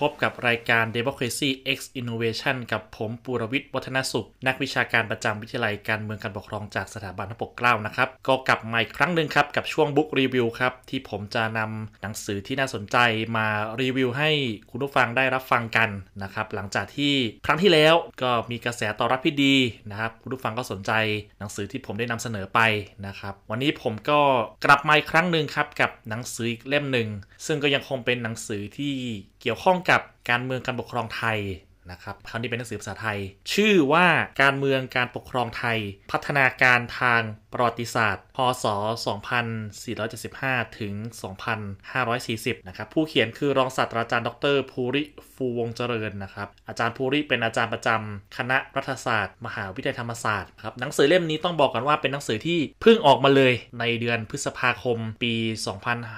พบกับรายการ Democracy X Innovation กับผมปูรวิทย์วัฒนสุข นักวิชาการประจำวิทยาลัยการเมืองการปกครองจากสถาบันพระปกเกล้านะครับ ก็กลับมาอีกครั้งหนึ่งครับ กับช่วง Book Review ครับ ที่ผมจะนำหนังสือที่น่าสนใจมารีวิวให้คุณผู้ฟังได้รับฟังกันนะครับ หลังจากที่ครั้งที่แล้วก็มีกระแสตอบรับที่ดีนะครับคุณผู้ฟังก็สนใจหนังสือที่ผมได้นำเสนอไปนะครับวันนี้ผมก็กลับมาอีกครั้งหนึ่งครับกับหนังสืออีกเล่มหนึ่งซึ่งก็ยังคงเป็นหนังสือที่เกี่ยวข้องกับการเมืองการปกครองไทยนะครับคราวนี้เป็นหนังสือภาษาไทย ชื่อว่าการเมืองการปกครองไทย พัฒนาการทางประวัติศาสตร์ พศ 2475 ถึง 2540 นะครับ ผู้เขียนคือรองศาสตราจารย์ ดรภูริ ฟูวงเจริญ นะครับ อาจารย์ภูริเป็นอาจารย์ประจำคณะรัฐศาสตร์ มหาวิทยาลัยธรรมศาสตร์ครับ หนังสือเล่มนี้ต้องบอกกันว่าเป็นหนังสือที่เพิ่งออกมาเลยในเดือนพฤษภาคม ปี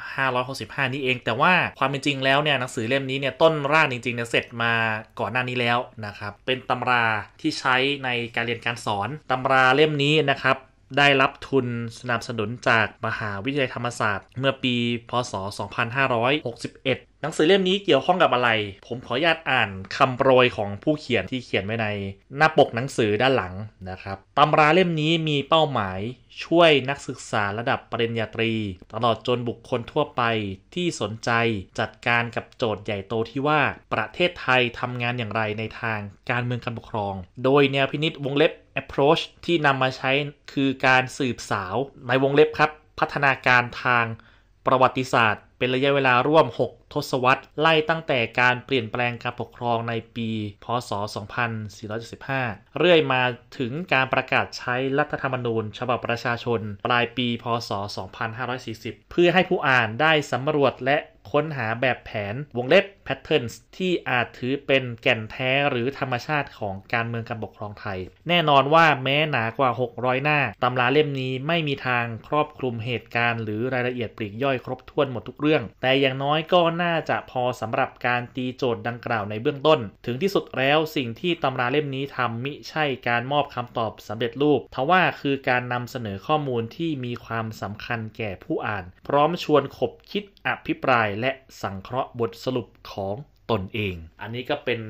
2565 นี้เอง แต่ว่าความเป็นจริงแล้วเนี่ย หนังสือเล่มนี้เนี่ย ต้นร่างจริงๆเนี่ย เสร็จมาก่อนหน้านี้แล้วนะครับ เป็นตำราที่ใช้ในการเรียนการสอนตำราเล่มนี้นะครับ ได้รับทุนสนับสนุนจากมหาวิทยาลัยธรรมศาสตร์ เมื่อปีพศ 2561 หนังสือเล่มนี้เกี่ยวข้องกับอะไร ผมขออนุญาตอ่านคำโปรยของผู้เขียนที่เขียนไว้ในหน้าปกหนังสือด้านหลังนะครับตำราเล่มนี้มีเป้าหมายช่วยนักศึกษาระดับปริญญาตรี ตลอดจนบุคคลทั่วไปที่สนใจจัดการกับโจทย์ใหญ่โตที่ว่าประเทศไทยทำงานอย่างไรในทางการเมืองการปกครอง โดยแนวพินิษวงเล็บ approach ที่นำมาใช้คือการสืบสาวในวงเล็บครับ พัฒนาการทางประวัติศาสตร์ เป็นระยะเวลาร่วม 6 ทศวรรษ ไล่ตั้งแต่การเปลี่ยนแปลงการปกครองในปี พศ 2475 เรื่อยมาถึงการประกาศใช้รัฐธรรมนูญ ฉบับประชาชน ปลายปี พศ 2540 เพื่อให้ผู้อ่านได้สำรวจและ ค้นหาแบบแผนวงเล็บ patterns ที่อาจถือเป็นแก่นแท้หรือธรรมชาติของการเมืองการปกครองไทย แน่นอนว่าแม้หนากว่า 600 หน้า ตำราเล่มนี้ไม่มีทางครอบคลุมเหตุการณ์หรือรายละเอียดปลีกย่อยครบถ้วนหมดทุกเรื่อง แต่อย่างน้อยก็น่าจะพอสำหรับการตีโจทย์ดังกล่าวในเบื้องต้น ถึงที่สุดแล้วสิ่งที่ตำราเล่มนี้ทำมิใช่การมอบคำตอบสำเร็จรูปทว่าคือการนำเสนอข้อมูลที่มีความสำคัญแก่ผู้อ่าน พร้อมชวนขบคิดอภิปรายและสังเคราะห์บทสรุปของตนเอง อันนี้ก็เป็น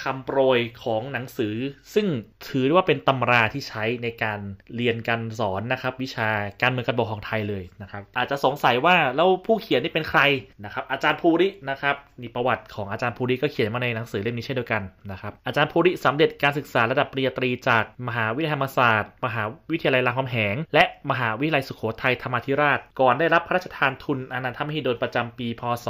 คำโปรยของหนังสือ ซึ่งถือว่าเป็นตำราที่ใช้ในการเรียนการสอนนะครับ วิชาการเมืองการปกครองไทยเลยนะครับ อาจจะสงสัยว่าแล้วผู้เขียนนี่เป็นใครนะครับ อาจารย์ภูรินะครับนี่ประวัติของอาจารย์ภูริก็เขียนมาในหนังสือเล่มนี้เช่นเดียวกันนะครับอาจารย์ภูริสำเร็จการศึกษาระดับปริญญาตรีจากมหาวิทยาลัยธรรมศาสตร์ มหาวิทยาลัยรามคำแหง และมหาวิทยาลัยสุโขทัยธรรมาธิราช ก่อนได้รับพระราชทานทุนอนันทมหิดลประจำปี พศ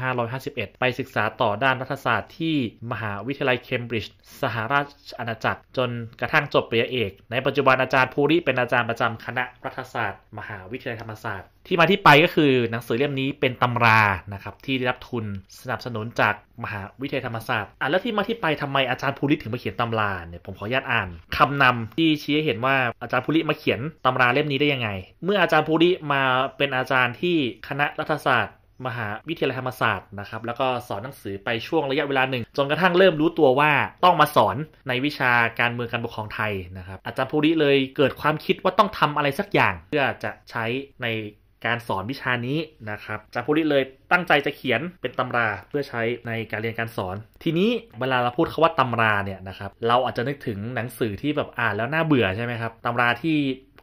2551 ไปศึกษาต่อด้านรัฐศาสตร์ที่มหาวิทยาลัยเคมบริดจ์สหราชอาณาจักร จนกระทั่งจบปริญญาเอก ในปัจจุบันอาจารย์ภูริเป็นอาจารย์ประจำคณะรัฐศาสตร์ มหาวิทยาลัยธรรมศาสตร์ ที่มาที่ไปก็คือหนังสือเล่มนี้เป็นตำรานะครับที่ได้รับทุนสนับสนุนจากมหาวิทยาลัยธรรมศาสตร์อะแล้วที่มาที่ไปทำไมอาจารย์ภูริถึงมาเขียนตำราเนี่ยผมขออนุญาตอ่านคำนำที่ชี้ให้เห็นว่าอาจารย์ภูริมาเขียนตำราเล่มนี้ได้ยังไง เมื่ออาจารย์ภูริมาเป็นอาจารย์ที่คณะรัฐศาสตร์ มหาวิทยาลัยธรรมศาสตร์นะครับแล้วก็สอนหนังสือไปช่วงระยะเวลาหนึ่ง จนกระทั่งเริ่มรู้ตัวว่าต้องมาสอนในวิชาการเมืองการปกครองไทยนะครับอาจารย์ภูริเลยเกิดความคิดว่าต้องทำอะไรสักอย่าง เพื่อจะใช้ในการสอนวิชานี้นะครับอาจารย์ภูริเลยตั้งใจจะเขียนเป็นตำราเพื่อใช้ในการเรียนการสอน ทีนี้เวลาเราพูดคาว่าตำราเนี่ยนะครับ เราอาจจะนึกถึงหนังสือที่แบบอ่านแล้วน่าเบื่อใช่ไหมครับตำราที่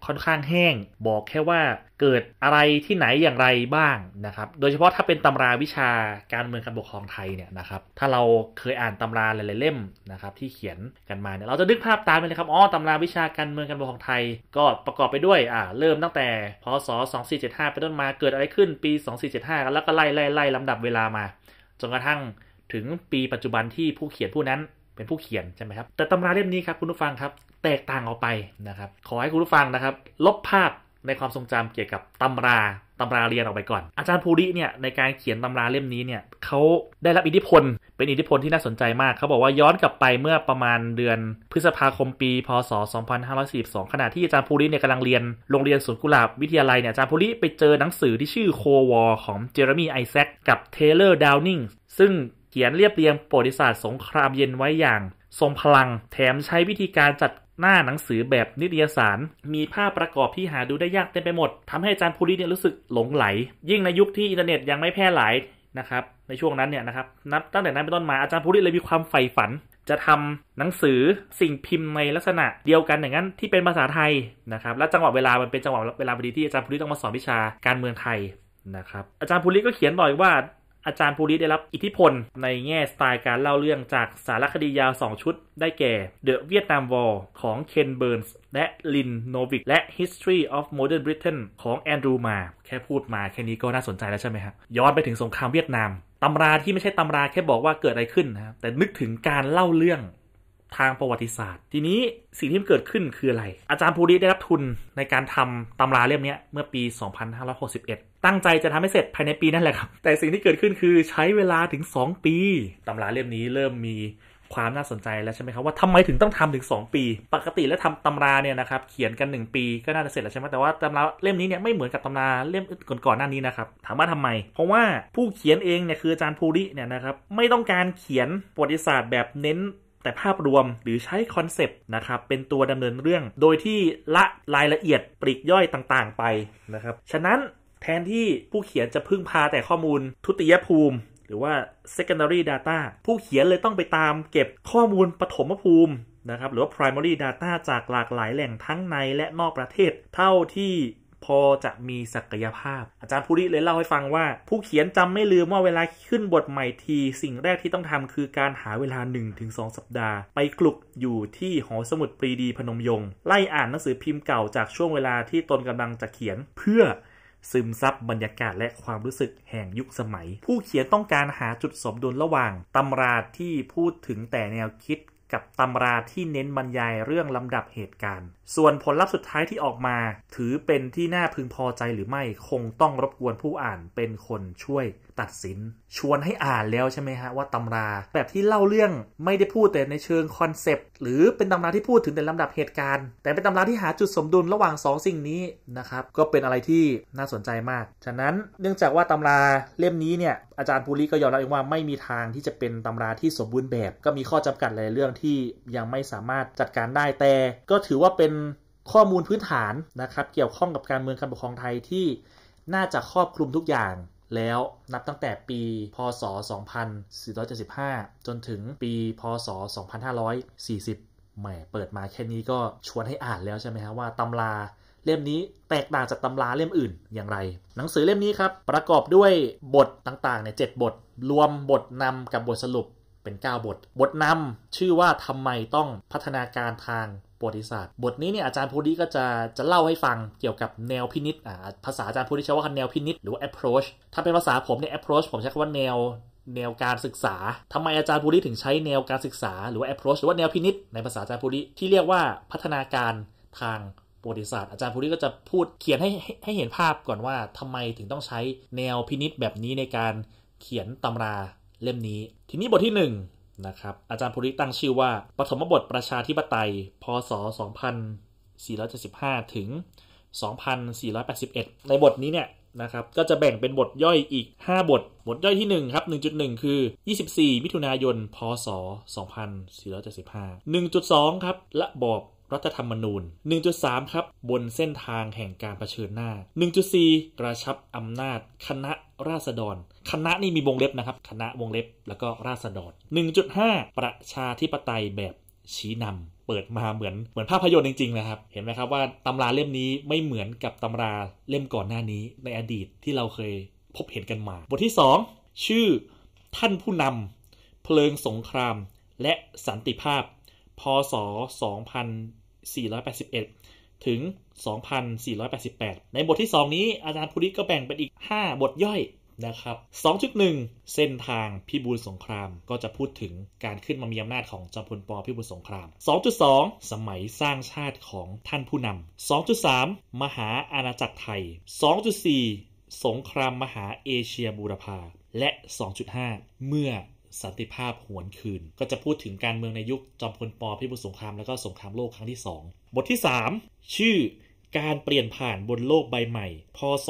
ค่อนข้างแห้ง บอกแค่ว่าเกิดอะไรที่ไหนอย่างไรบ้างนะครับ โดยเฉพาะถ้าเป็นตำราวิชาการเมืองการปกครองไทยเนี่ยนะครับ ถ้าเราเคยอ่านตำราหลายๆเล่มนะครับที่เขียนกันมาเนี่ยเราจะนึกภาพตามไปเลยครับ อ๋อตำราวิชาการเมืองการปกครองไทย ก็ประกอบไปด้วย อ่า เริ่มตั้งแต่พศ 2475ไปต้นมา เกิดอะไรขึ้นปี 2475 แล้วก็ไล่ไล่ไล่ลำดับเวลามา จนกระทั่งถึงปีปัจจุบันที่ผู้เขียนผู้นั้นเป็นผู้เขียนใช่ไหมครับ แต่ตำราเล่มนี้ครับคุณผู้ฟังครับ แตกต่างออกไปนะครับ ขอให้คุณผู้ฟังนะครับ ลบภาพในความทรงจำเกี่ยวกับตำราตำราเรียนออกไปก่อน อาจารย์ภูริเนี่ยในการเขียนตำราเล่มนี้เนี่ยเขาได้รับอิทธิพล เป็นอิทธิพลที่น่าสนใจมากเขาบอกว่าย้อนกลับไปเมื่อประมาณเดือนพฤษภาคมปี พศ 2542 ขณะที่อาจารย์ภูริเนี่ยกำลังเรียนโรงเรียนสวนกุหลาบวิทยาลัยเนี่ยอาจารย์ภูริไปเจอหนังสือที่ชื่อ Cold War ของ Jeremy Isaacs กับ Taylor Downing ซึ่งเขียนเรียบเรียงประวัติศาสตร์สงครามเย็นไว้อย่างทรงพลังแถมใช้วิธีการจัด หน้าหนังสือแบบนิตยสาร มีภาพประกอบที่หาดูได้ยากเต็มไปหมดทำให้อาจารย์ภูริเนี่ยรู้สึกหลงใหล ยิ่งในยุคที่อินเทอร์เน็ตยังไม่แพร่หลายนะครับในช่วงนั้นเนี่ยนะครับนับตั้งแต่นั้นเป็นต้นมาอาจารย์ภูริเลยมีความใฝ่ฝัน จะทำหนังสือสิ่งพิมพ์ในลักษณะเดียวกันอย่างนั้นที่เป็นภาษาไทยนะครับและจังหวะเวลามันเป็นจังหวะเวลาพอดีที่อาจารย์ภูริต้องมาสอนวิชาการเมืองไทยนะครับอาจารย์ภูริก็เขียนบ่อยว่า อาจารย์ภูริได้รับอิทธิพลในแง่สไตล์การเล่าเรื่องจากสารคดียาว 2 ชุด ได้แก่ The Vietnam War ของ Ken Burns และ Lynn Novick และ History of Modern Britain ของ Andrew Marr แค่พูดมาแค่นี้ก็น่าสนใจแล้วใช่ไหมครับย้อนไปถึงสงครามเวียดนามตำราที่ไม่ใช่ตำราแค่บอกว่าเกิดอะไรขึ้นนะครับแต่นึกถึงการเล่าเรื่อง ทางประวัติศาสตร์ ทีนี้สิ่งที่เกิดขึ้นคืออะไร อาจารย์ภูริได้รับทุนในการทำตำราเล่มนี้เมื่อปี 2561 ตั้งใจจะทำให้เสร็จภายในปีนั่นแหละครับ แต่สิ่งที่เกิดขึ้นคือใช้เวลาถึง 2 ปีตำราเล่มนี้เริ่มมีความน่าสนใจแล้วใช่ไหมครับว่าทำไมถึงต้องทำถึง 2 ปี ปกติแล้วทำตำราเนี่ยนะครับเขียนกัน 1 ปีก็น่าจะเสร็จแล้วใช่ไหมแต่ว่าตำราเล่มนี้เนี่ยไม่เหมือนกับตำราเล่มก่อนๆหน้านี้นะครับถามว่าทำไม เพราะว่าผู้เขียนเองเนี่ยคืออาจารย์ภูริเนี่ยนะครับไม่ต้องการเขียนประวัติศาสตร์แบบเน้น แต่ภาพรวมหรือใช้คอนเซปต์นะครับเป็นตัวดำเนินเรื่อง โดยที่ละรายละเอียดปลีกย่อยต่างๆ ไปนะครับฉะนั้นแทนที่ผู้เขียนจะพึ่งพาแต่ข้อมูลทุติยภูมิหรือว่า secondary data ผู้เขียนเลยต้องไปตามเก็บข้อมูลปฐมภูมินะครับหรือว่า primary data จากหลากหลายแหล่งทั้งในและนอกประเทศ เท่าที่ พอจะมีศักยภาพ อาจารย์ภูริเลยเล่าให้ฟังว่า ผู้เขียนจำไม่ลืมว่าเวลาขึ้นบทใหม่ที สิ่งแรกที่ต้องทำคือการหาเวลา 1-2 สัปดาห์ ไปกลุกอยู่ที่หอสมุดปรีดีพนมยงค์ไล่อ่านหนังสือพิมพ์เก่าจากช่วงเวลาที่ตนกำลังจะเขียนเพื่อซึมซับบรรยากาศและความรู้สึกแห่งยุคสมัย ผู้เขียนต้องการหาจุดสมดุลระหว่างตำราที่พูดถึงแต่แนวคิด กับตำราที่เน้นบรรยายเรื่องลำดับเหตุการณ์ ส่วนผลลัพธ์สุดท้ายที่ออกมา ถือเป็นที่น่าพึงพอใจหรือไม่คงต้องรบกวนผู้อ่านเป็นคนช่วยตัดสิน ชวนให้อ่านแล้วใช่ไหมฮะว่าตำรา แบบที่เล่าเรื่องไม่ได้พูดแต่ในเชิง concept หรือเป็นตำราที่พูดถึงแต่ลำดับเหตุการณ์ แต่เป็นตำราที่หาจุดสมดุลระหว่าง 2สสิ่งนี้นะครับก็เป็นอะไรที่น่าสนใจมาก ฉะนั้นเนื่องจากว่าตำราเล่มนี้เนี่ยอาจารย์ภูริก็ยอมรับเองว่าไม่มีทางที่จะเป็นตำราที่สมบูรณ์แบบ ก็มีข้อจำกัดหลายเรื่องที่ยังไม่สามารถจัดการได้แต่ก็ถือว่าเป็นข้อมูลพื้นฐานนะครับเกี่ยวข้องกับการเมืองการปกครองไทยที่น่าจะครอบคลุมทุกอย่าง แล้วนับตั้งแต่ปี พศ 2475 จนถึงปี พศ 2540 แหม เปิดมาแค่นี้ก็ชวนให้อ่านแล้วใช่ไหมครับว่าตำราเล่มนี้แตกต่างจากตำราเล่มอื่นอย่างไร หนังสือเล่มนี้ครับ ประกอบด้วยบทต่างๆเนี่ยเบท รวมบทนำกับบทสรุปเป็น 9 บท บทนำชื่อว่าทำไมต้องพัฒนาการทาง ประวัติศาสตร์ บทนี้เนี่ยอาจารย์พูดีก็จะจะเล่าให้ฟังเกี่ยวกับแนวพินิษอ่าภาษาอาจารย์พูดีใช้ว่าแนวพินิษหรือว่า approach ถ้าเป็นภาษาผมเนี่ย approach ผมใช้คำว่าแนวแนวการศึกษาทำไมอาจารย์พูดีถึงใช้แนวการศึกษา หรือว่า approach หรือว่าแนวพินิษในภาษาอาจารย์พูดีที่เรียกว่าพัฒนาการทางประวัติศาสตร์อาจารย์พูดีก็จะพูดเขียนให้ให้เห็นภาพก่อนว่าทำไมถึงต้องใช้แนวพินิษแบบนี้ในการเขียนตำราเล่มนี้ ทีนี้บทที่ 1 นะครับอาจารย์ภูริตั้งชื่อว่าปฐมบทประชาธิปไตย พศ 2475 ถึง 2481 ในบทนี้เนี่ยนะครับก็จะแบ่งเป็นบทย่อยอีก 5 บท บทย่อยที่ 1 ครับ 1.1 คือ 24 มิถุนายน พศ 2475 1.2 ครับ ระบอบ รัฐธรรมนูญ 1.3 ครับบนเส้นทางแห่งการรเผชิญหน้า 1.4 กระชับอำนาจ คณะราษฎร คณะนี่มีวงเล็บนะครับ คณะวงเล็บแล้วก็ราษฎร 1.5 ประชาธิปไตยแบบชี้นำเปิดมาเหมือนเหมือนภาพยนตร์จริงๆนะครับ เห็นไหมครับว่าตำราเล่มนี้ไม่เหมือนกับตำราเล่มก่อนหน้านี้ในอดีตที่เราเคยพบเห็นกันมา บทที่ 2 ชื่อท่านผู้นำเพลิงสงคราม และสันติภาพ พศ 2481 ถึง 2488 ในบทที่ 2 นี้อาจารย์ภูริก็แบ่งเป็นอีก 5 บทย่อยนะครับ 2.1 เส้นทางพิบูลสงครามก็จะพูดถึงการขึ้นมามีอำนาจของจอมพลปพิบูลสงคราม 2.2 สมัยสร้างชาติของท่านผู้นำ 2.3 มหาอาณาจักรไทย 2.4 สงครามมหาเอเชียบูรพาและ 2.5 เมื่อ สันติภาพหวนคืน ก็จะพูดถึงการเมืองในยุคจอมพลปพิบูลสงครามแล้วก็สงครามโลกครั้งที่ 2 บทที่ 3 ชื่อการเปลี่ยนผ่านบนโลกใบใหม่ พศ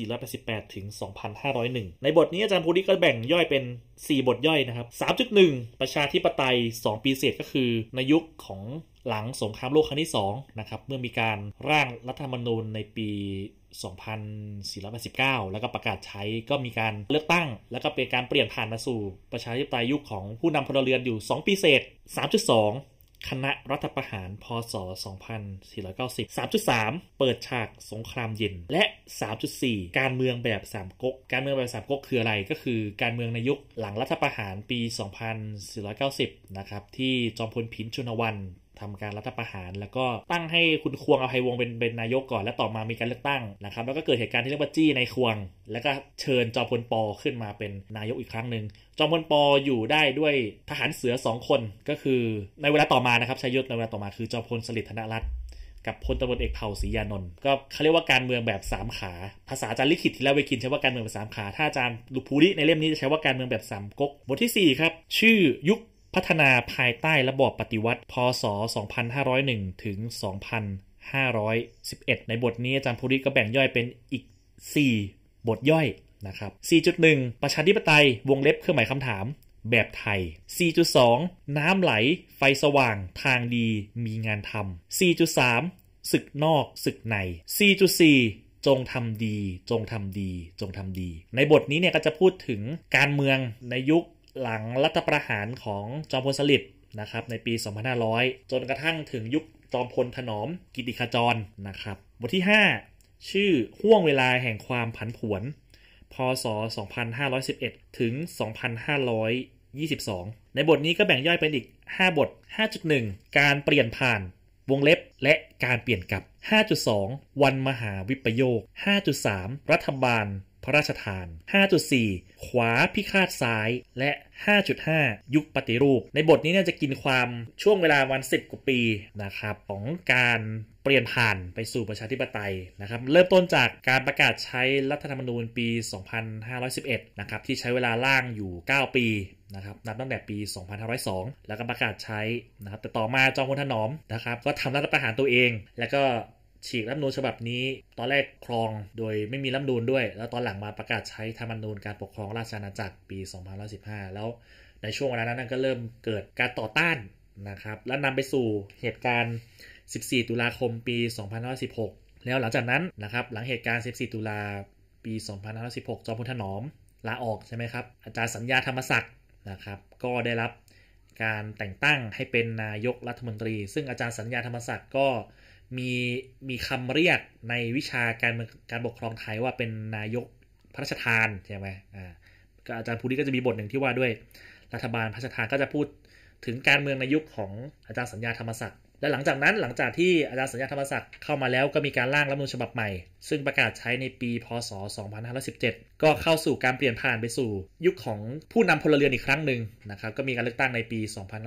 2488 ถึง 2501 ในบทนี้อาจารย์ภูริก็แบ่งย่อยเป็น 4 บทย่อยนะครับ 3.1 ประชาธิปไตย 2 ปีเศษก็คือ ในยุคของหลังสงครามโลกครั้งที่ 2 นะครับ เมื่อมีการร่างรัฐธรรมนูญในปี 2489 แล้วก็ประกาศใช้ก็มีการเลือกตั้ง แล้วก็เป็นการเปลี่ยนผ่านมาสู่ประชาธิปไตยยุคของผู้นำพลเรือนอยู่ 2 ปีเศษ 3.2 คณะรัฐประหารพศ 2490 3.3 เปิดฉากสงครามเย็น และ 3.4 การเมืองแบบสามก๊ก การเมืองแบบสามก๊กคืออะไร ก็คือการเมืองในยุคหลังรัฐประหารปี 2490 นะครับ ที่จอมพลพินชุนวัน ทำการรัฐประหาร แล้วก็ตั้งให้คุณควงเอภัยวงเป็นเป็นนายกก่อน และต่อมามีการเลือกตั้งนะครับ แล้วก็เกิดเหตุการณ์ที่เรียกว่าจี้ในควง แล้วก็เชิญจอมพลปอขึ้นมาเป็นนายกอีกครั้งหนึ่งจอมพลปออยู่ได้ด้วยทหารเสือสองคนก็คือในเวลาต่อมานะครับชายยศในเวลาต่อมาคือจอมพลสฤษดิ์ธนรัตน์กับพลตำรวจเอกเผ่าศรียานนท์ก็เขาเรียกว่าการเมืองแบบสามขา ภาษาอาจารย์ลิขิตทีล้วเวคินใช้ว่าการเมืองแบบสามขา ถ้าอาจารย์ลูพูริในเล่มนี้จะใช้ว่าการเมืองแบบสามก๊กบทที่ 4 ครับ ชื่อยุค พัฒนาภายใต้ระบอบปฏิวัติ พศ 2501 ถึง 2511 ในบทนี้อาจารย์ภูริก็แบ่งย่อยเป็นอีก 4 บทย่อยนะครับ 4.1 ประชาธิปไตยวงเล็บเครื่องหมายคำถามแบบไทย 4.2 น้ำไหล ไฟสว่าง ทางดี มีงานทำ 4.3 ศึกนอก ศึกใน 4.4 จงทำดี จงทำดี จงทำดี ในบทนี้เนี่ยก็จะพูดถึงการเมืองในยุค หลังรัฐประหารของจอมพลสฤษดิ์นะครับในปี 2500 จนกระทั่งถึงยุคจอมพลถนอมกิติขจรนะครับบทที่ 5 ชื่อห่วงเวลาแห่งความผันผวน พศ 2511 ถึง 2522 ในบทนี้ก็แบ่งย่อยเป็นอีก 5 บท 5.1 การเปลี่ยนผ่านวงเล็บและการเปลี่ยนกลับ 5.2 วันมหาวิปโยค 5.3 รัฐบาล พระราชทาน 5.4 ขวาพิฆาตซ้าย และ 5.5 ยุคปฏิรูป ในบทนี้เนี่ยจะกินความช่วงเวลาวัน 10 กว่าปีนะครับของการเปลี่ยนผ่านไปสู่ประชาธิปไตยนะครับ เริ่มต้นจากการประกาศใช้รัฐธรรมนูญปี 2511 นะครับ ที่ใช้เวลาล่างอยู่ 9 ปีนะครับนับตั้งแต่ปี 2502 แล้วก็ประกาศใช้นะครับแต่ต่อมาจอมพลถนอมนะครับ ก็ทำรัฐประหารตัวเอง แล้วก็ ฉีกรัฐนูญฉบับนี้ ตอนแรกครองโดยไม่มีรัฐนูญด้วย แล้วตอนหลังมาประกาศใช้ธรรมนูญการปกครองราชอาณาจักรปี 2515 แล้วในช่วงเวลานั้นก็เริ่มเกิดการต่อต้านนะครับ และนำไปสู่เหตุการณ์ 14 ตุลาคมปี 2516 แล้วหลังจากนั้นนะครับหลังเหตุการณ์ 14 ตุลาปี 2516 จอมพลถนอมลาออกใช่ไหมครับ อาจารย์สัญญาธรรมศักดิ์นะครับ ก็ได้รับการแต่งตั้งให้เป็นนายกรัฐมนตรี ซึ่งอาจารย์สัญญาธรรมศักดิ์ก็ มีมีคำเรียกในวิชาการการปกครองไทยว่าเป็นนายกพระราชทานใช่ไหมอ่าก็อาจารย์ภูริก็จะมีบทหนึ่งที่ว่าด้วยรัฐบาลพระราชทานก็จะพูดถึงการเมืองในยุคของอาจารย์สัญญาธรรมศักดิ์ และหลังจากนั้นหลังจากที่อาจารย์สัญญาธรรมศักดิ์เข้ามาแล้วก็มีการร่างรัฐมนูญฉบับใหม่ ซึ่งประกาศใช้ในปี พศ 2517 ก็เข้าสู่การเปลี่ยนผ่านไปสู่ ยุคของผู้นำพลเรือนอีกครั้งหนึ่งนะครับก็มีการเลือกตั้งในปี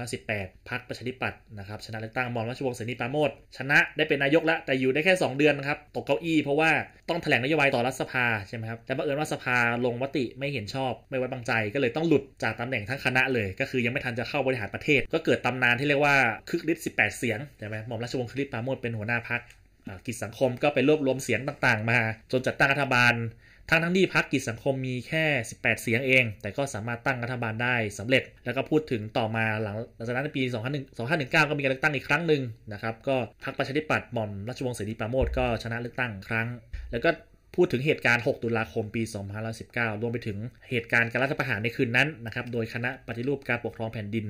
2518พรรคประชาธิปัตย์นะครับชนะเลือกตั้งมอมราชวงศ์เสนีปราโมทชนะได้เป็นนายกแล้วแต่อยู่ได้แค่ 2 เดือนนะครับตกเก้าอี้เพราะว่า ต้องแถลงนโยบายต่อรัฐสภาใช่ไหมครับ แต่บังเอิญว่าสภาลงมติไม่เห็นชอบ ไม่ไว้บางใจ ก็เลยต้องหลุดจากตำแหน่งทั้งคณะเลย ก็คือยังไม่ทันจะเข้าบริหารประเทศ ก็เกิดตำนานที่เรียกว่าคึกฤทธิ์18 เสียงใช่ไหมหม่อมราชวงศ์คริสปราโมทเป็นหัวหน้าพักกิจสังคมก็ไปรวบรวมเสียงต่างๆ มา จนจัดตั้งรัฐบาล ทั้งทั้งที่พรรคกิจสังคมมีแค่ 18 เสียงเอง แต่ก็สามารถตั้งรัฐบาลได้สำเร็จ แล้วก็พูดถึงต่อมาหลังหลังจากนั้นในปี2519 ก็มีการเลือกตั้งอีกครั้งหนึ่งนะครับ ก็พรรคประชาธิปัตย์หม่อมราชวงศ์เสรีปราโมทก็ชนะเลือกตั้งครั้ง แล้วก็ พูดถึงเหตุการณ์ 6 ตุลาคมปี 2519 รวมไปถึงเหตุการณ์การรัฐประหารในคืนนั้นนะครับโดยคณะปฏิรูปการปกครองแผ่นดิน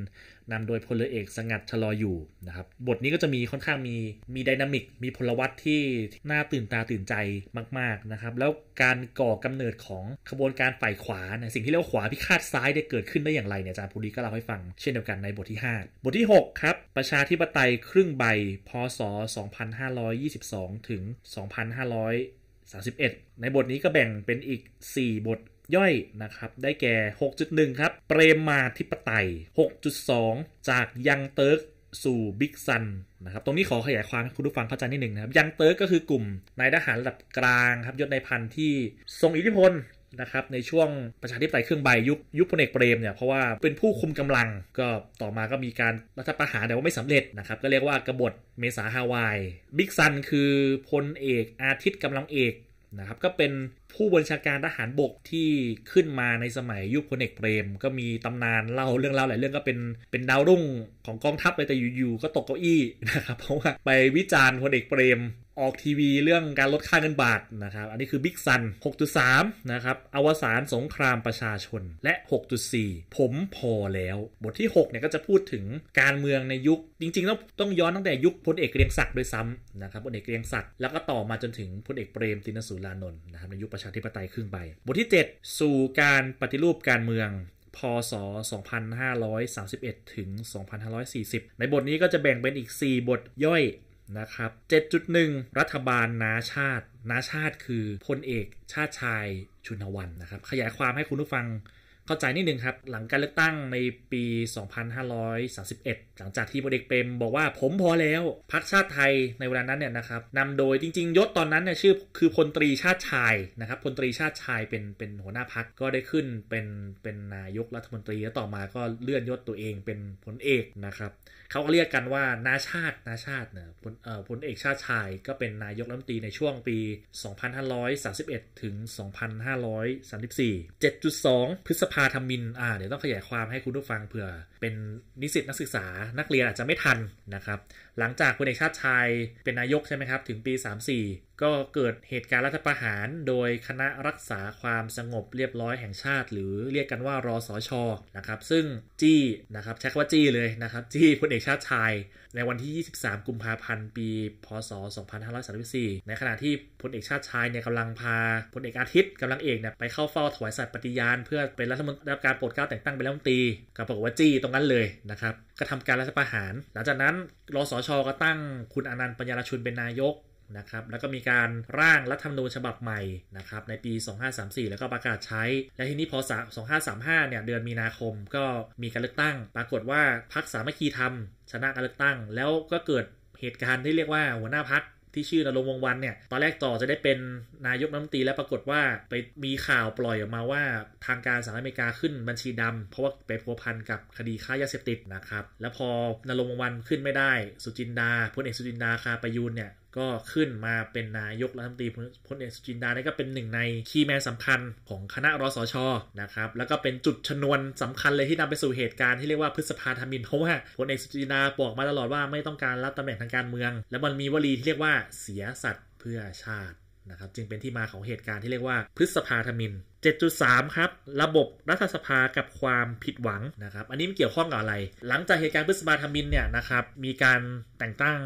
นำโดยพลเรือเอกสงัดชะลออยู่นะครับบทนี้ก็จะมีค่อนข้างมีมีดินามิกมีพลวัตที่น่าตื่นตาตื่นใจมากๆนะครับแล้วการก่อกำเนิดของขบวนการฝ่ายขวาเนี่ยสิ่งที่เรียกว่าขวาพิฆาตซ้ายได้เกิดขึ้นได้อย่างไรเนี่ยอาจารย์ภูริก็เล่าให้ฟังเช่นเดียวกันในบทที่ 5 บทที่ 6 ครับ ประชาธิปไตยครึ่งใบพศ 2522 ถึง 2500 31 ในบทนี้ก็แบ่งเป็นอีก 4 บทย่อยนะครับ ได้แก่ 6.1 ครับ เปรมมาธิปไตย 6.2 จากยังเติร์กสู่บิ๊กซันนะครับ ตรงนี้ขอขยายความให้คุณผู้ฟังเข้าใจนิดหนึ่งนะครับ ยังเติร์กก็คือกลุ่มนายทหารระดับกลางครับยศนายพันที่ทรงอิทธิพล นะครับในช่วงประชาธิปไตยเครื่องใบยุคยุคพลเอกเปรมเนี่ยเพราะว่าเป็นผู้คุมกำลังก็ต่อมาก็มีการรัฐประหารแต่ว่าไม่สำเร็จนะครับก็เรียกว่ากบฏเมษาฮาวายบิ๊กซันคือพลเอกอาทิตย์กำลังเอกนะครับก็เป็นผู้บัญชาการทหารบกที่ขึ้นมาในสมัยยุคพลเอกเปรม ก็มีตำนานเล่าเรื่องเล่าหลายเรื่องก็เป็นเป็นดาวรุ่งของกองทัพเลยแต่อยู่ๆก็ตกเก้าอี้นะครับเพราะว่าไปวิจารณ์พลเอกเปรมออกทีวีเรื่องการลดค่าเงินบาทนะครับ อันนี้คือบิ๊กซัน 6.3 นะครับอวสานสงครามประชาชน และ 6.4 ผมพอแล้ว บทที่ 6 เนี่ยก็จะพูดถึงการเมืองในยุค จริงๆ ต้องต้องย้อนตั้งแต่ยุคพลเอกเกรียงศักดิ์ด้วยซ้ำนะครับพลเอกเกรียงศักดิ์แล้วก็ต่อมาจนถึงพลเอกเปรมติณสูลานนท์นะครับในยุคประชาธิปไตยครึ่งใบ บทที่ 7 สู่การปฏิรูปการเมือง พศ 2531 ถึง 2540 ในบทนี้ก็จะแบ่งเป็นอีก 4 บทย่อยนะครับ 7.1 รัฐบาลนาชาติ นาชาติคือพลเอกชาติชายชุนวันนะครับ ขยายความให้คุณผู้ฟัง เข้าใจนิดนึงครับ หลังการเลือกตั้งในปี 2531 หลังจากที่พลเอกเปรมบอกว่าผมพอแล้วพักชาติไทยในเวลานั้นเนี่ยนะครับนำโดยจริง ๆ ยศตอนนั้นเนี่ยชื่อคือพลตรีชาติชายนะครับพลตรีชาติชายเป็นเป็นหัวหน้าพักก็ได้ขึ้นเป็นเป็นนายกรัฐมนตรีแล้วต่อมาก็เลื่อนยศตัวเองเป็นพลเอกนะครับเขาก็เรียกกันว่านาชาตินาชาติเนะพลเอ่อพลเอกชาติชายก็เป็นนายกรัฐมนตรีในช่วงปี 2531 ถึง 2534 7.2 พฤษภพาธมินอ่าเดี๋ยวต้องขยายความให้คุณผู้ฟังเผื่อ เป็นนิสิตนักศึกษานักเรียนอาจจะไม่ทันนะครับ หลังจากคุณเอกชาติชายเป็นนายกใช่ไหมครับ ถึงปี 34 ก็เกิดเหตุการณ์รัฐประหารโดยคณะรักษาความสงบเรียบร้อยแห่งชาติ หรือเรียกกันว่ารอสอชอนะครับ ซึ่งจี้นะครับใช้คำว่าจี้เลยนะครับ จี้พลเอกชาติชาย ในวันที่ 23 กุมภาพันธ์ ปี พศ 2534 ในขณะที่พลเอกชาติชายเนี่ยกำลังพาพลเอกอาทิตย์กำลังเอกเนี่ยไปเข้าเฝ้าถวายสัตย์ปฏิญาณ เพื่อเป็นรัฐมนตรีรับการโปรดเกล้าแต่งตั้งเป็นรัฐมนตรีก็บอกว่าจี้ตรงนั้นเลยนะครับก็ทำการรัฐประหาร หลังจากนั้นรอสชก็ตั้งคุณอนันต์ปัญญารชุนเป็นนายก นะครับแล้วก็มีการร่างรัฐธรรมนูญฉบับใหม่นะครับในปี 2534 แล้วก็ประกาศใช้ และทีนี้พอ 2535 เนี่ยเดือนมีนาคมก็มีการเลือกตั้ง ปรากฏว่าพรรคสามัคคีธรรม ชนะการเลือกตั้ง แล้วก็เกิดเหตุการณ์ที่เรียกว่าหัวหน้าพักที่ชื่อนรงวงวันเนี่ย ตอนแรกต่อจะได้เป็นนายกรัฐมนตรีแล้วปรากฏว่าไปมีข่าวปล่อยออกมาว่าทางการสหรัฐอเมริกาขึ้นบัญชีดำเพราะว่าไปพัวพันกับคดีค้ายาเสพติดนะครับ แล้วพอนรงวงวันขึ้นไม่ได้ สุจินดาพลเอกสุจินดาคาประยูนเนี่ย ก็ขึ้นมาเป็นนายกรัฐมนตรีพลเอกสุจินดานี่ก็เป็นหนึ่งใน key man สำคัญของคณะรสชนะครับแล้วก็เป็นจุดชนวนสำคัญเลยที่นำไปสู่เหตุการณ์ที่เรียกว่าพฤษภาทมิฬเพราะว่าพลเอกสุจินดาบอกมาตลอดว่าไม่ต้องการรับตำแหน่งทางการเมือง แล้วมันมีวลีที่เรียกว่าเสียสัตย์เพื่อชาตินะครับจึงเป็นที่มาของเหตุการณ์ที่เรียกว่าพฤษภาทมิฬ 7.3 ครับ ระบบรัฐสภากับความผิดหวังนะครับ อันนี้มันเกี่ยวข้องกับอะไร หลังจากเหตุการณ์พฤษภาธมินเนี่ยนะครับ มีการแต่งตั้ง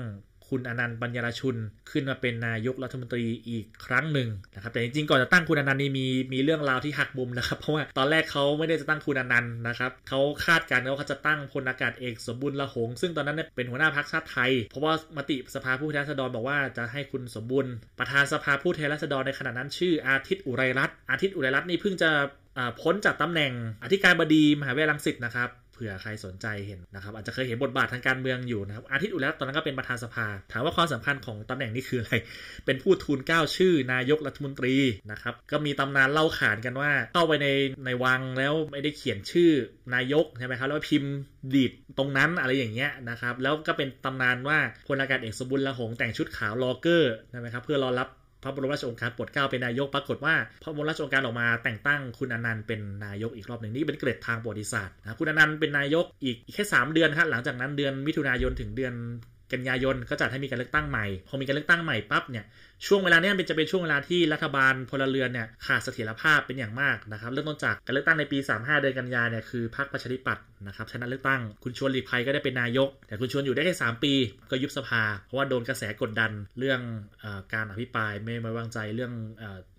คุณอนันต์ปัญญารชุน ขึ้นมาเป็นนายกรัฐมนตรีอีกครั้งหนึ่งนะครับแต่จริงๆก่อนจะตั้งคุณอนันต์นี่มีมีเรื่องราวที่หักมุมนะครับเพราะว่าตอนแรกเขาไม่ได้จะตั้งคุณอนันต์นะครับเขาคาดการณ์ว่าเขาจะตั้งพลอากาศเอกสมบูรณ์ละหง ซึ่งตอนนั้นเป็นหัวหน้าพรรคชาติไทย เพราะว่ามติสภาผู้แทนราษฎรบอกว่าจะให้คุณสมบูรณ์ประธานสภาผู้แทนราษฎรในขณะนั้นชื่ออาทิตย์อุไรรัตน์อาทิตย์อุไรรัตน์นี่เพิ่งจะพ้นจากตำแหน่งอธิการบดีมหาวิทยาลัยรังสิตนะครับ ผื่อใครสนใจเห็นนะครับอาจจะเคยเห็นบทบาททางการเมืองอยู่นะครับ อาทิตย์อุแล้วตอนนั้นก็เป็นประธานสภา ถามว่าความสำคัญของตำแหน่งนี้คืออะไร เป็นผู้ทูลเก้าชื่อนายกรัฐมนตรีนะครับก็มีตำนานเล่าขานกันว่าเข้าไปในในวังแล้วไม่ได้เขียนชื่อนายกใช่ไหมครับแล้วพิมพ์ดีดตรงนั้นอะไรอย่างเงี้ยนะครับแล้วก็เป็นตำนานว่าพลอากาศเอกสมบุญละหงแต่งชุดขาวลอเกอร์ใช่ไหมครับเพื่อรอรับ พระบรมราชโองการโปรดเกล้าเป็นนายกปรากฏว่าพระบรมราชโองการออกมาแต่งตั้งคุณอนันต์เป็นนายกอีกรอบหนึ่งนี่เป็นเกร็ดทางประวัติศาสตร์นะคุณอนันต์เป็นนายกอีกแค่ 3 เดือนครับหลังจากนั้นเดือนมิถุนายนถึงเดือน กันยายนก็จัดให้มีการเลือกตั้งใหม่ พอมีการเลือกตั้งใหม่ปั๊บเนี่ยช่วงเวลาเนี้เป็นจะเป็นช่วงเวลาที่รัฐบาลพลเรือนเนี่ยขาดเสถียรภาพเป็นอย่างมากนะครับเริ่มต้นจากการเลือกตั้งในปี 35 เดือนกันยาเนี่ยคือพรรคประชาธิปัตย์นะครับชนะเลือกตั้งคุณชวนหลีกภัยก็ได้เป็นนายก แต่คุณชวนอยู่ได้แค่ 3 ปี ก็ยุบสภา เพราะว่าโดนกระแสกดดันเรื่องอการอภิปรายไม่ไว้วางใจเรื่อง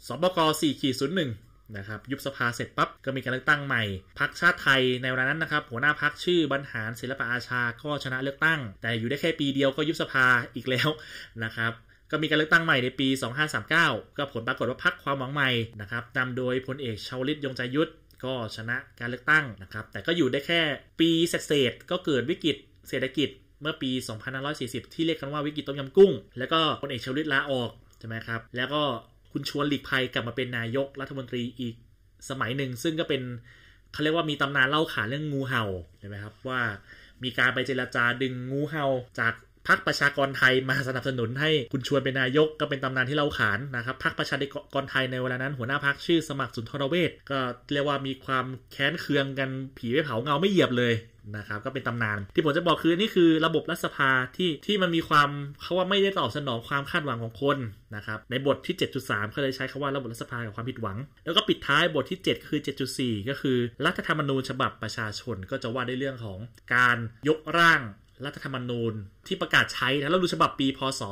สบก4ขีด01น นะครับยุบสภาเสร็จปั๊บก็มีการเลือกตั้งใหม่พักชาติไทยในเวลานั้นนะครับหัวหน้าพักชื่อบรรหารศิลปอาชาก็ชนะเลือกตั้ง แต่อยู่ได้แค่ปีเดียวก็ยุบสภาอีกแล้วนะครับก็มีการเลือกตั้งใหม่ในปี 2539 ก็ผลปรากฏว่าพักความหวังใหม่นะครับนำโดยพลเอกชาวลิตยงใจยุทธก็ชนะการเลือกตั้งนะครับ แต่ก็อยู่ได้แค่ปีเศษก็เกิดวิกฤตเศรษฐกิจเมื่อปี 2540 ที่เรียกกันว่าวิกฤตต้มยำกุ้ง แล้วก็พลเอกชวลิตลาออกใช่ไหมครับ แล้วก็ คุณชวนหลีกภัยกลับมาเป็นนายกรัฐมนตรีอีกสมัยหนึ่ง ซึ่งก็เป็นเขาเรียกว่ามีตำนานเล่าขานเรื่องงูเห่าใช่ไหมครับว่ามีการไปเจราจาดึงงูเห่าจาก พรรคประชากรไทยมาสนับสนุนให้คุณชวนเป็นนายกก็เป็นตำนานที่เราขานนะครับพรรคประชากรไทยในเวลานั้นหัวหน้าพรรคชื่อสมัครสุนทรเวชก็เรียกว่ามีความแค้นเคืองกันผีไม่เผาเงาไม่เหยียบเลยนะครับก็เป็นตำนาน ที่ผมจะบอกคือนี่คือระบบรัฐสภาที่ที่มันมีความเขาว่าไม่ได้ตอบสนองความคาดหวังของคนนะครับในบทที่ 7.3 เขาเลยใช้คาว่าระบบรัฐสภากับความผิดหวัง แล้วก็ปิดท้ายบทที่ 7 คือ 7.4 ก็คือรัฐธรรมนูญฉบับประชาชนก็จะว่าในเรื่องของการยกร่าง รัฐธรรมนูญที่ประกาศใช้นะแล้วดูฉบับปีพศ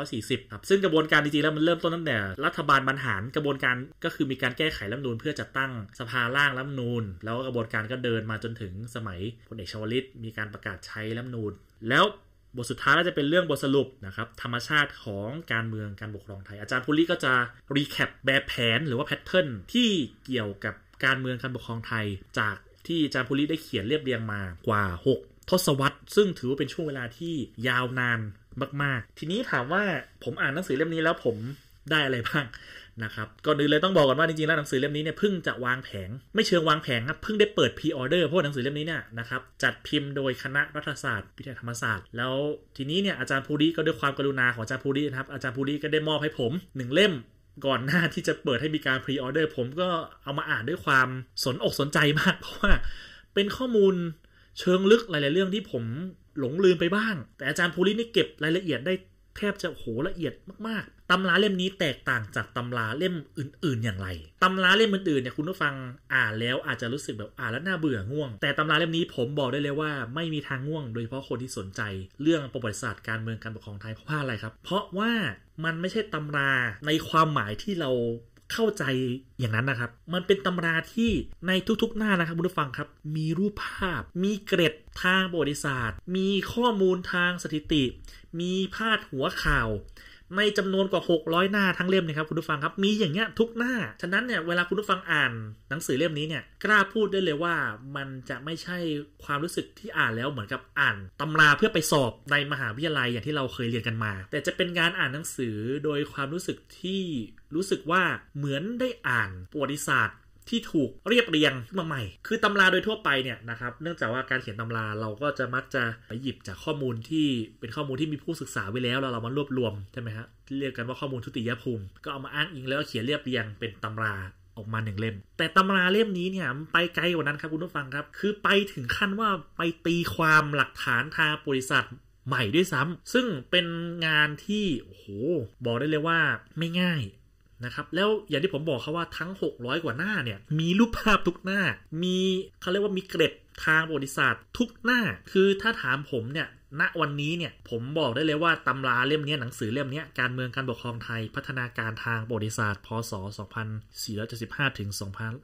2540 ครับ ซึ่งกระบวนการจริงๆแล้วมันเริ่มต้นตั้งแต่ รัฐบาลบรรหารกระบวนการก็คือมีการแก้ไขรัฐธรรมนูญเพื่อจัดตั้งสภาร่างรัฐธรรมนูญ แล้วกระบวนการก็เดินมาจนถึงสมัยพลเอกชวลิต มีการประกาศใช้รัฐธรรมนูญ แล้วบทสุดท้ายก็จะเป็นเรื่องบทสรุปนะครับธรรมชาติของการเมืองการปกครองไทย อาจารย์ภูริก็จะ recap แบบแผนหรือว่า pattern ที่เกี่ยวกับการเมืองการปกครองไทย จากที่อาจารย์ภูริได้เขียนเรียบเรียงมากว่า 6 ทศวรรษซึ่งถือว่าเป็นช่วงเวลาที่ยาวนานมาก ๆ ทีนี้ถามว่าผมอ่านหนังสือเล่มนี้แล้วผมได้อะไรบ้างนะครับก่อนอื่นเลยต้องบอกก่อนว่าจริงๆแล้วหนังสือเล่มนี้เนี่ยเพิ่งจะวางแผง ไม่เชิงวางแผงครับเพิ่งได้เปิด pre-order เพราะหนังสือเล่มนี้เนี่ยนะครับจัดพิมพ์โดยคณะรัฐศาสตร์มหาวิทยาลัยธรรมศาสตร์ แล้วทีนี้เนี่ยอาจารย์ภูริก็ด้วยความกรุณาของอาจารย์ภูรินะครับอาจารย์ภูริก็ได้มอบให้ผมหนึ่งเล่มก่อนหน้าที่จะเปิดให้มีการ pre-order ผมก็เอามาอ่านด้วยความสนอกสนใจมาก เพราะว่าเป็นข้อมูล เชิงลึกหลาย ๆ เรื่องที่ผมหลงลืมไปบ้าง แต่อาจารย์ภูรินี่เก็บรายละเอียดได้แทบจะโหละเอียดมาก ๆ ตำราเล่มนี้แตกต่างจากตำราเล่มอื่น ๆ อย่างไร ตำราเล่มอื่น ๆ เนี่ยคุณผู้ฟังอ่านแล้วอาจจะรู้สึกแบบอ่านแล้วน่าเบื่อง่วง แต่ตำราเล่มนี้ผมบอกได้เลยว่าไม่มีทางง่วง โดยเฉพาะคนที่สนใจ เรื่องประวัติศาสตร์การเมืองการปกครองไทยเพราะอะไรครับ เพราะว่ามันไม่ใช่ตำราในความหมายที่เรา เข้าใจอย่างนั้นนะครับ มันเป็นตำราที่ในทุกๆหน้านะครับคุณผู้ฟังครับ มีรูปภาพ มีเกร็ดทางประวัติศาสตร์ มีข้อมูลทางสถิติ มีพาดหัวข่าว ในจำนวนกว่า 600 หน้าทั้งเล่มนะครับคุณผู้ฟังครับมีอย่างเงี้ยทุกหน้า ฉะนั้นเนี่ยเวลาคุณผู้ฟังอ่านหนังสือเล่มนี้เนี่ยกล้าพูดได้เลยว่ามันจะไม่ใช่ความรู้สึกที่อ่านแล้วเหมือนกับอ่านตำราเพื่อไปสอบในมหาวิทยาลัยอย่างที่เราเคยเรียนกันมา แต่จะเป็นการอ่านหนังสือโดยความรู้สึกที่รู้สึกว่าเหมือนได้อ่านประวัติศาสตร์ ที่ถูกเรียบเรียงมาใหม่ คือตำราโดยทั่วไปเนี่ยนะครับ เนื่องจากว่าการเขียนตำราเราก็จะมักจะไปหยิบจากข้อมูลที่เป็นข้อมูลที่มีผู้ศึกษาไว้แล้วแล้วเรามารวบรวมใช่ไหมฮะที่เรียกกันว่าข้อมูลทุติยภูมิ ก็เอามาอ้างอิงแล้วเขียนเรียบเรียงเป็นตำราออกมาหนึ่งเล่ม แต่ตำราเล่มนี้เนี่ยไปไกลกว่านั้นครับคุณผู้ฟังครับ คือไปถึงขั้นว่าไปตีความหลักฐานทางบริษัทใหม่ด้วยซ้ำซึ่งเป็นงานที่โอ้โหบอกได้เลยว่าไม่ง่าย นะครับแล้วอย่างที่ผมบอกเขาว่าทั้ง 600 กว่าหน้าเนี่ยมีรูปภาพทุกหน้า มีเขาเรียกว่ามีเกร็ดทางประวัติศาสตร์ทุกหน้า คือถ้าถามผมเนี่ยณวันนี้เนี่ยผมบอกได้เลยว่าตำราเล่มนี้หนังสือเล่มนี้การเมืองการปกครองไทย พัฒนาการทางประวัติศาสตร์พศ 2475ถึง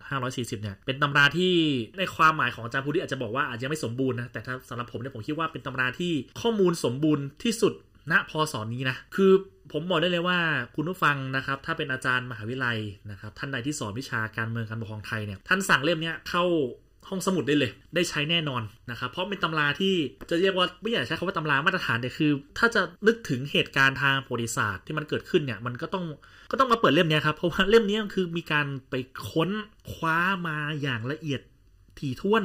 2540 เนี่ยเป็นตำราที่ในความหมายของอาจารย์ภูริอาจจะบอกว่าอาจจะไม่สมบูรณ์นะแต่ถ้าสำหรับผมเนี่ยผมคิดว่าเป็นตำราที่ข้อมูลสมบูรณ์ที่สุด ณพศนี้นะ คือผมบอกได้เลยว่าคุณผู้ฟังนะครับ ถ้าเป็นอาจารย์มหาวิทยาลัยนะครับ ท่านใดที่สอนวิชาการเมืองการปกครองไทยเนี่ย ท่านสั่งเล่มนี้เข้าห้องสมุดได้เลย ได้ใช้แน่นอนนะครับ เพราะเป็นตำราที่จะเรียกว่าไม่อยากใช้คำว่าตำรามาตรฐานแต่คือ ถ้าจะนึกถึงเหตุการณ์ทางประวัติศาสตร์ที่มันเกิดขึ้นเนี่ย มันก็ต้องก็ต้องมาเปิดเล่มนี้ครับ เพราะว่าเล่มนี้คือมีการไปค้นคว้ามาอย่างละเอียดถี่ถ้วน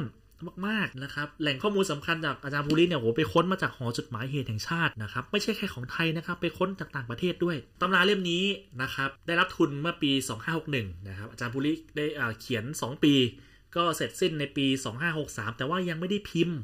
มากๆนะครับแหล่งข้อมูลสำคัญจากอาจารย์ภูริเนี่ยโหไปค้นมาจากหอจดหมายเหตุแห่งชาตินะครับไม่ใช่แค่ของไทยนะครับไปค้นจากต่างประเทศด้วยตำราเล่มนี้นะครับได้รับทุนเมื่อปี 2561นะครับอาจารย์ภูริได้เขียน 2 ปี ก็เสร็จสิ้นในปี 2563 แต่ว่ายังไม่ได้พิมพ์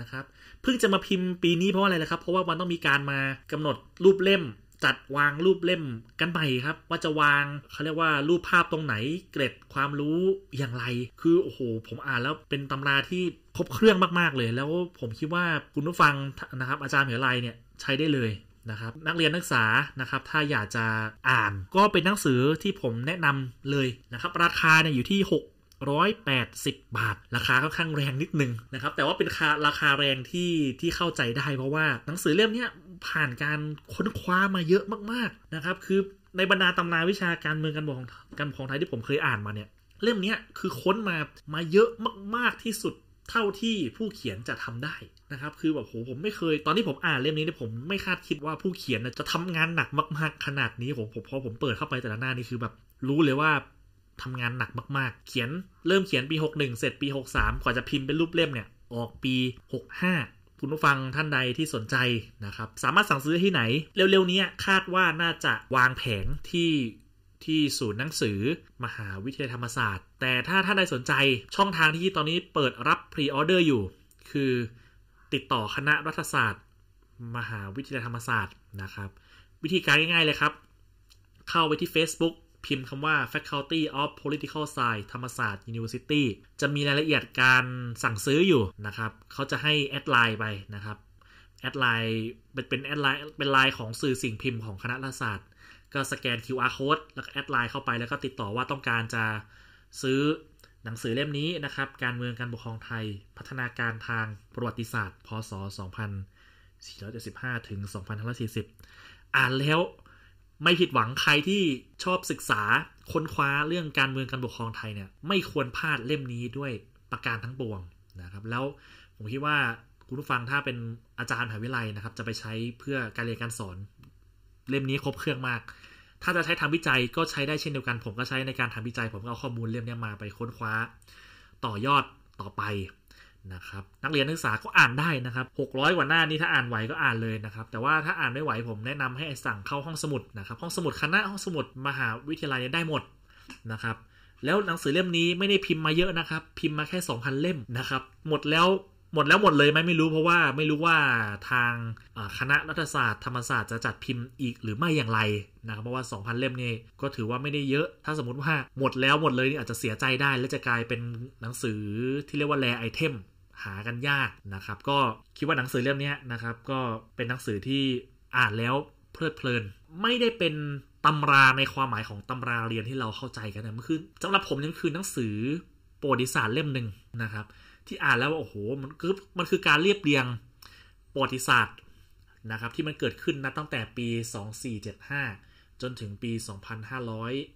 นะครับเพิ่งจะมาพิมพ์ปีนี้เพราะอะไรนะครับ เพราะว่ามันต้องมีการมากำหนดรูปเล่ม จัดวางรูปเล่มกันใหม่ครับ ว่าจะวางเขาเรียกว่ารูปภาพตรงไหนเกร็ดความรู้อย่างไร คือโอ้โห ผมอ่านแล้วเป็นตำราที่ครบเครื่องมากๆเลย แล้วผมคิดว่าคุณผู้ฟังนะครับ อาจารย์เหมลัยเนี่ยใช้ได้เลยนะครับนักเรียนนักศึกษานะครับถ้าอยากจะอ่านก็เป็นหนังสือที่ผมแนะนำเลยนะครับราคาเนี่ยอยู่ที่ 6 180 บาท ราคาค่อนข้างแรงนิดนึงนะครับ แต่ว่าเป็นราราคาแรงที่ที่เข้าใจได้ เพราะว่าหนังสือเล่มนี้ผ่านการค้นคว้ามาเยอะมากๆนะครับ คือในบรรดาตำราวิชาการเมืองการปกครองการปกครองไทยที่ผมเคยอ่านมาเนี่ย เล่มนี้คือค้นมามาเยอะมาก ๆที่สุดเท่าที่ผู้เขียนจะทำได้นะครับ คือแบบโหผมไม่เคยตอนที่ผมอ่านเล่มนี้เนี่ยผมไม่คาดคิดว่าผู้เขียนจะทำงานหนักมาก ๆขนาดนี้ผมพอผมเปิดเข้าไปแต่ละหน้านี่คือแบบรู้เลยว่า ทำงานหนักมากๆ เขียนเริ่มเขียนปี 61 เสร็จปี 63 กว่าจะพิมพ์เป็นรูปเล่มเนี่ย ออกปี 65 คุณผู้ฟังท่านใดที่สนใจนะครับ สามารถสั่งซื้อที่ไหน เร็วๆนี้คาดว่าน่าจะวางแผงที่ที่ศูนย์หนังสือมหาวิทยาลัยธรรมศาสตร์ แต่ถ้าท่านใดสนใจช่องทางที่ตอนนี้เปิดรับพรีออเดอร์อยู่ คือติดต่อคณะรัฐศาสตร์ มหาวิทยาลัยธรรมศาสตร์นะครับ วิธีการง่ายๆเลยครับ เข้าไปที่ Facebook พิมพ์คำว่า Faculty of Political Science ธรรมศาสตร์ University จะมีรายละเอียดการสั่งซื้ออยู่นะครับ เขาจะให้ add LINE ไปนะครับ add LINE เป็นเป็น add LINE เป็นไลน์ของสื่อสิ่งพิมพ์ของคณะรัฐศาสตร์ ก็สแกน QR code แล้วก็ add LINE เข้าไปแล้วก็ติดต่อว่าต้องการจะซื้อหนังสือเล่มนี้นะครับ การเมืองการปกครองไทย พัฒนาการทางประวัติศาสตร์ พศ 2475 ถึง 2540 อ่านแล้ว ไม่ผิดหวังใครที่ชอบศึกษาค้นคว้าเรื่องการเมืองการปกครองไทยเนี่ยไม่ควรพลาดเล่มนี้ด้วยประการทั้งปวงนะครับ แล้วผมคิดว่าคุณผู้ฟังถ้าเป็นอาจารย์มหาวิทยาลัยนะครับ จะไปใช้เพื่อการเรียนการสอน เล่มนี้ครบเครื่องมาก ถ้าจะใช้ทำวิจัยก็ใช้ได้เช่นเดียวกัน ผมก็ใช้ในการทำวิจัย ผมก็เอาข้อมูลเล่มนี้มาไปค้นคว้า ต่อยอดต่อไป นะครับนักเรียนนักศึกษาก็อ่านได้นะครับ600กว่าหน้านี่ถ้าอ่านไหวก็อ่านเลยนะครับแต่ว่าถ้าอ่านไม่ไหวผมแนะนำให้สั่งเข้าห้องสมุดนะครับห้องสมุดคณะห้องสมุดมหาวิทยาลัยได้หมดนะครับแล้วหนังสือเล่มนี้ไม่ได้พิมพ์มาเยอะนะครับ พิมพ์มาแค่ 2,000 เล่มนะครับ หมดแล้วหมดแล้วหมดเลยไหมไม่รู้เพราะว่าไม่รู้ว่าทางคณะรัฐศาสตร์ธรรมศาสตร์จะจัดพิมพ์อีกหรือไม่อย่างไรนะครับเพราะว่า 2,000 เล่มนี่ก็ถือว่าไม่ได้เยอะ ถ้าสมมติว่าหมดแล้วหมดเลยนี่อาจจะเสียใจได้ และจะกลายเป็นหนังสือที่เรียกว่าแรไอเทม หากันยากนะครับ ก็คิดว่าหนังสือเล่มนี้นะครับ ก็เป็นหนังสือที่อ่านแล้วเพลิดเพลิน ไม่ได้เป็นตำราในความหมายของตำราเรียนที่เราเข้าใจกันนะมันคือสำหรับผมนี่มันคือหนังสือประวัติศาสตร์เล่มหนึ่งนะครับ ที่อ่านแล้วว่าโอ้โหมันคือมันคือการเรียบเรียงประวัติศาสตร์นะครับ ที่มันเกิดขึ้นนะตั้งแต่ปี 2475 จนถึงปี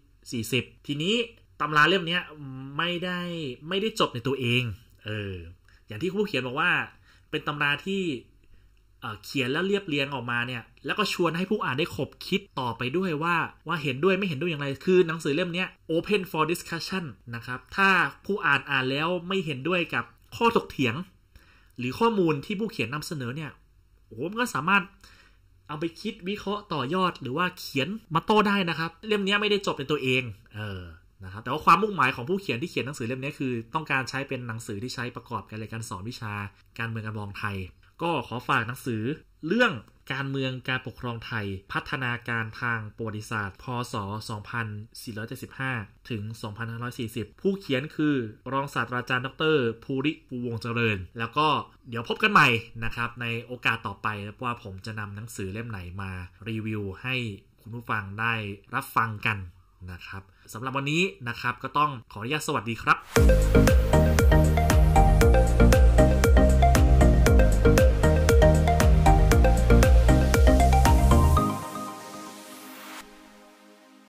2540 ทีนี้ตำราเล่มนี้ไม่ได้ไม่ได้จบในตัวเอง เออ อย่างที่ผู้เขียนบอกว่า เป็นตำราที่เขียนแล้วเรียบเรียงออกมาเนี่ย แล้วก็ชวนให้ผู้อ่านได้ขบคิดต่อไปด้วยว่า ว่าเห็นด้วยไม่เห็นด้วยอย่างไร คือหนังสือเล่มนี้ open for discussion นะครับ ถ้าผู้อ่านอ่านแล้วไม่เห็นด้วยกับข้อถกเถียง หรือข้อมูลที่ผู้เขียนนำเสนอเนี่ยโอ้มันก็สามารถเอาไปคิดวิเคราะห์ต่อยอดหรือว่าเขียนมาโต้ได้นะครับ เล่มนี้ไม่ได้จบในตัวเอง เออ นะครับแต่ว่าความมุ่งหมายของผู้เขียนที่เขียนหนังสือเล่มนี้คือ ต้องการใช้เป็นหนังสือที่ใช้ประกอบการเรียนการสอนวิชา การเมืองการปกครองไทย ก็ขอฝากหนังสือเรื่องการเมืองการปกครองไทย พัฒนาการทางประวัติศาสตร์ พศ 2475 ถึง 2540 ผู้เขียนคือรองศาสตราจารย์ดรภูริภูวงเจริญ แล้วก็เดี๋ยวพบกันใหม่นะครับ ในโอกาสต่อไปว่าผมจะนำหนังสือเล่มไหนมารีวิวให้คุณผู้ฟังได้รับฟังกัน นะครับสำหรับวันนี้นะครับก็ต้องขออนุญาตสวัสดีครับ